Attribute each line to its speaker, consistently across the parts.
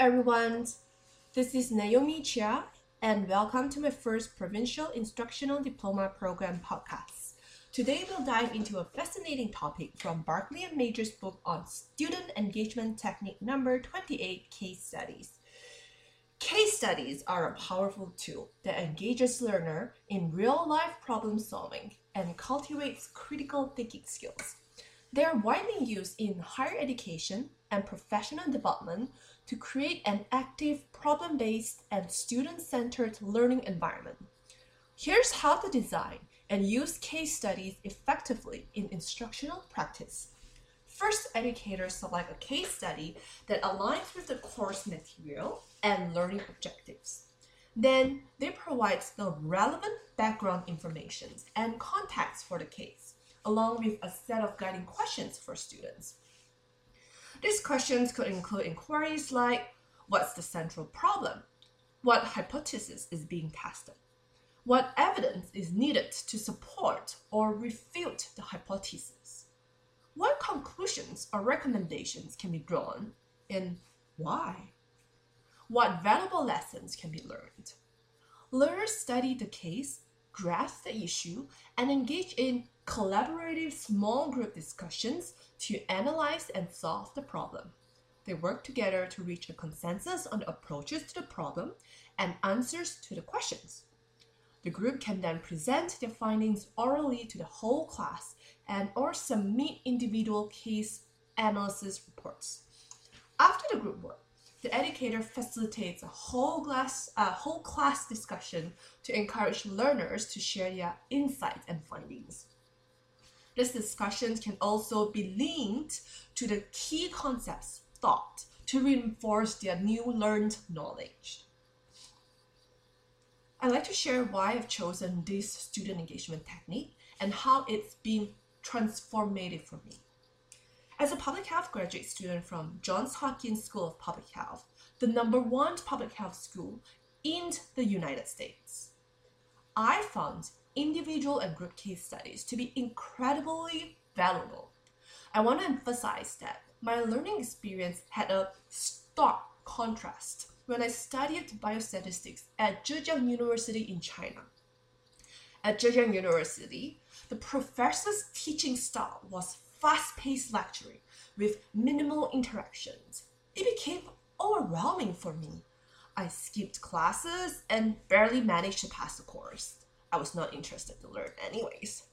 Speaker 1: everyone. This is Naomi Chia, and welcome to my first Provincial Instructional Diploma Program podcast. Today, we'll dive into a fascinating topic from Barkley and Major's book on Student Engagement Technique number 28 Case Studies. Case studies are a powerful tool that engages learner in real-life problem solving and cultivates critical thinking skills. They are widely used in higher education and professional development to create an active, problem based, and student centered learning environment. Here's how to design and use case studies effectively in instructional practice. First, educators select a case study that aligns with the course material and learning objectives. Then, they provide the relevant background information and context for the case, along with a set of guiding questions for students. These questions could include inquiries like What's the central problem? What hypothesis is being tested? What evidence is needed to support or refute the hypothesis? What conclusions or recommendations can be drawn, and why? What valuable lessons can be learned? Learners study the case, grasp the issue, and engage in collaborative small group discussions to analyze and solve the problem. They work together to reach a consensus on the approaches to the problem and answers to the questions. The group can then present their findings orally to the whole class and or submit individual case analysis reports. After the group work, the educator facilitates a whole class, a whole class discussion to encourage learners to share their insights and findings. These discussions can also be linked to the key concepts taught to reinforce their new learned knowledge. I'd like to share why I've chosen this student engagement technique and how it's been transformative for me. As a public health graduate student from Johns Hopkins School of Public Health, the number one public health school in the United States, I found individual and group case studies to be incredibly valuable. I want to emphasize that my learning experience had a stark contrast when I studied biostatistics at Zhejiang University in China. At Zhejiang University, the professor's teaching style was fast paced lecturing with minimal interactions. It became overwhelming for me. I skipped classes and barely managed to pass the course. I was not interested to learn, anyways.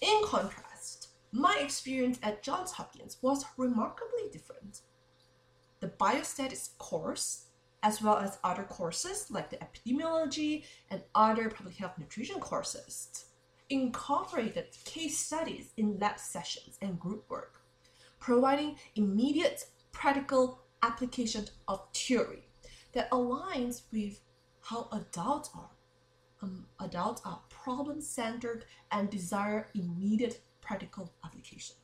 Speaker 1: In contrast, my experience at Johns Hopkins was remarkably different. The biostatics course, as well as other courses like the epidemiology and other public health nutrition courses, incorporated case studies in lab sessions and group work, providing immediate practical application of theory that aligns with how adults are um, adults are problem centered and desire immediate practical application.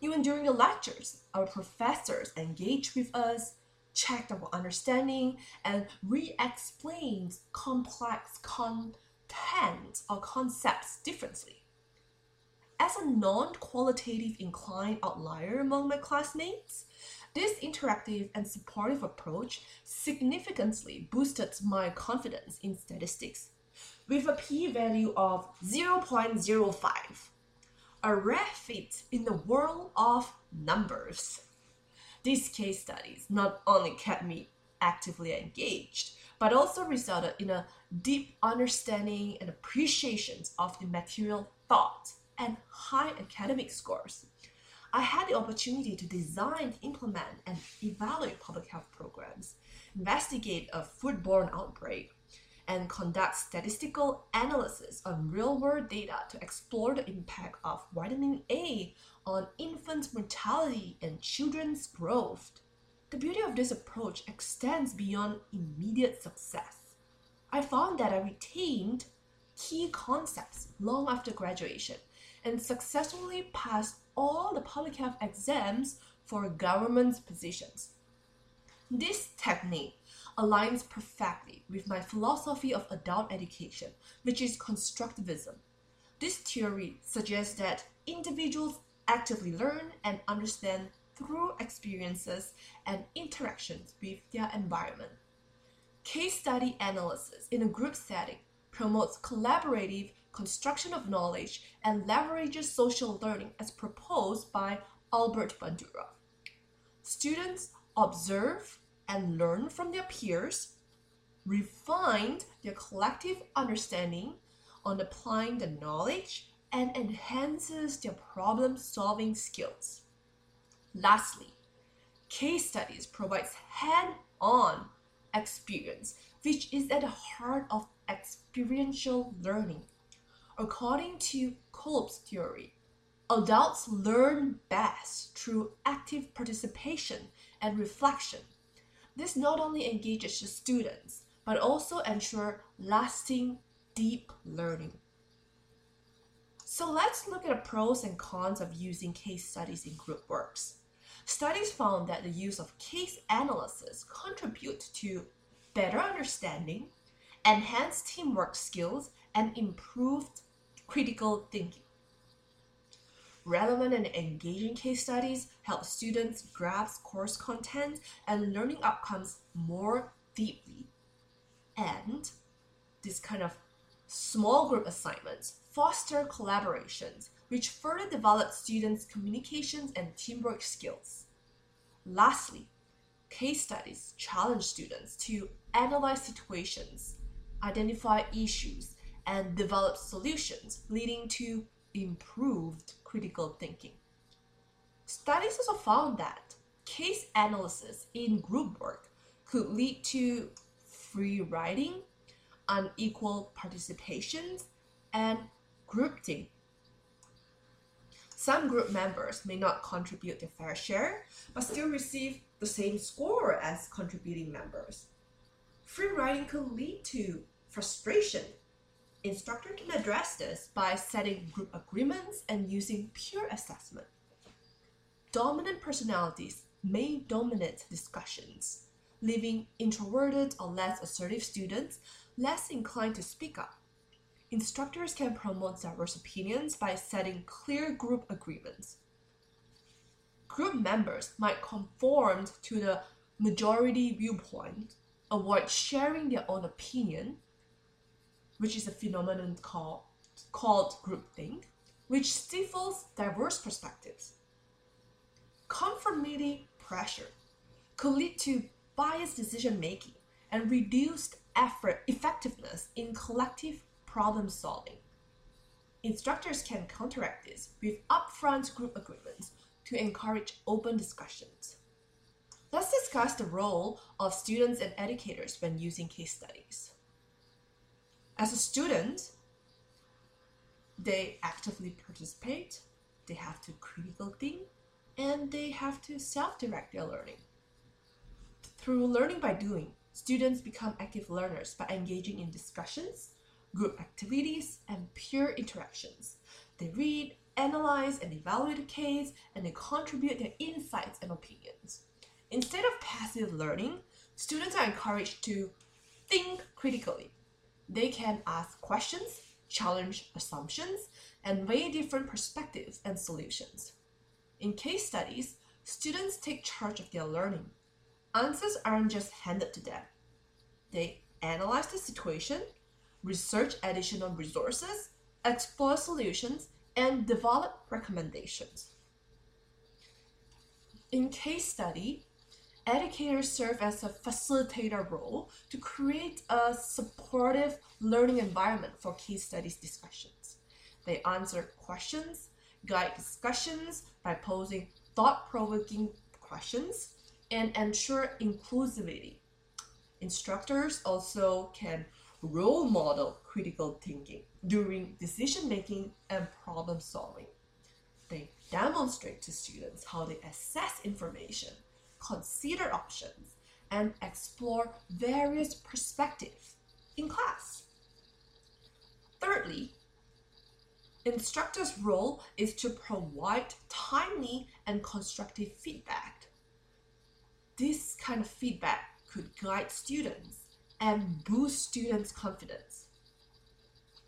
Speaker 1: Even during the lectures, our professors engage with us, check our understanding, and re explain complex content or concepts differently. As a non qualitative inclined outlier among my classmates, this interactive and supportive approach significantly boosted my confidence in statistics with a p-value of 0.05, a rare feat in the world of numbers. These case studies not only kept me actively engaged, but also resulted in a deep understanding and appreciation of the material thought and high academic scores. I had the opportunity to design, implement, and evaluate public health programs, investigate a foodborne outbreak, and conduct statistical analysis on real-world data to explore the impact of vitamin A on infant mortality and children's growth. The beauty of this approach extends beyond immediate success. I found that I retained key concepts long after graduation and successfully passed all the public health exams for government positions. This technique aligns perfectly with my philosophy of adult education, which is constructivism. This theory suggests that individuals actively learn and understand through experiences and interactions with their environment. Case study analysis in a group setting promotes collaborative construction of knowledge and leverages social learning as proposed by Albert Bandura. Students observe and learn from their peers, refine their collective understanding on applying the knowledge, and enhances their problem solving skills. Lastly, case studies provides hand-on experience, which is at the heart of experiential learning. According to Kolb's theory, adults learn best through active participation and reflection. This not only engages the students, but also ensure lasting, deep learning. So let's look at the pros and cons of using case studies in group works. Studies found that the use of case analysis contribute to better understanding, enhanced teamwork skills, and improved critical thinking. Relevant and engaging case studies help students grasp course content and learning outcomes more deeply. And this kind of small group assignments foster collaborations, which further develop students' communications and teamwork skills. Lastly, case studies challenge students to analyze situations, identify issues, and develop solutions, leading to improved critical thinking. Studies also found that case analysis in group work could lead to free riding, unequal participations, and groupthink. Some group members may not contribute their fair share, but still receive the same score as contributing members. Free riding could lead to frustration. Instructor can address this by setting group agreements and using peer assessment. Dominant personalities may dominate discussions, leaving introverted or less assertive students less inclined to speak up. Instructors can promote diverse opinions by setting clear group agreements. Group members might conform to the majority viewpoint, avoid sharing their own opinion, which is a phenomenon called, called groupthink, which stifles diverse perspectives. Conformity pressure could lead to biased decision making and reduced effort effectiveness in collective problem solving. Instructors can counteract this with upfront group agreements to encourage open discussions. Let's discuss the role of students and educators when using case studies. As a student, they actively participate, they have to critical think, and they have to self-direct their learning. Through learning by doing, students become active learners by engaging in discussions, group activities, and peer interactions. They read, analyze, and evaluate a case, and they contribute their insights and opinions. Instead of passive learning, students are encouraged to think critically. They can ask questions, challenge assumptions, and weigh different perspectives and solutions. In case studies, students take charge of their learning. Answers aren't just handed to them. They analyze the situation, research additional resources, explore solutions, and develop recommendations. In case study, educators serve as a facilitator role to create a supportive learning environment for case studies discussions. They answer questions, guide discussions by posing thought-provoking questions, and ensure inclusivity. Instructors also can role model critical thinking during decision making and problem solving. They demonstrate to students how they assess information, consider options, and explore various perspectives in class. Thirdly, instructor's role is to provide timely and constructive feedback. This kind of feedback could guide students and boost students' confidence.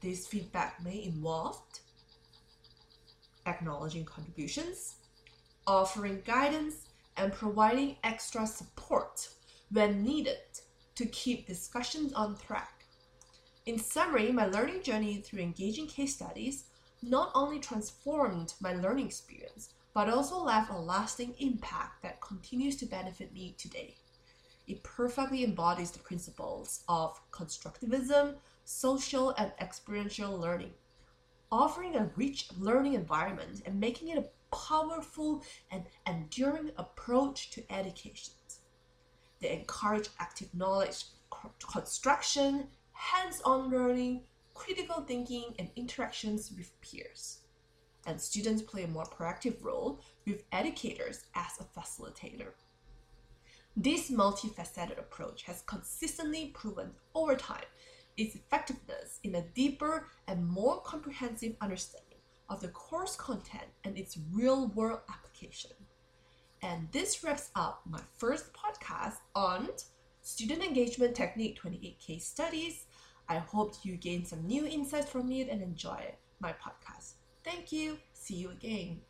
Speaker 1: This feedback may involve acknowledging contributions, offering guidance and providing extra support when needed to keep discussions on track. In summary, my learning journey through engaging case studies not only transformed my learning experience, but also left a lasting impact that continues to benefit me today. It perfectly embodies the principles of constructivism, social, and experiential learning, offering a rich learning environment and making it a powerful and enduring approach to education. They encourage active knowledge construction, hands on learning, critical thinking, and interactions with peers. And students play a more proactive role with educators as a facilitator. This multifaceted approach has consistently proven over time its effectiveness in a deeper and more comprehensive understanding of the course content and its real world application. And this wraps up my first podcast on student engagement technique 28 case studies. I hope you gain some new insights from it and enjoy my podcast. Thank you. See you again.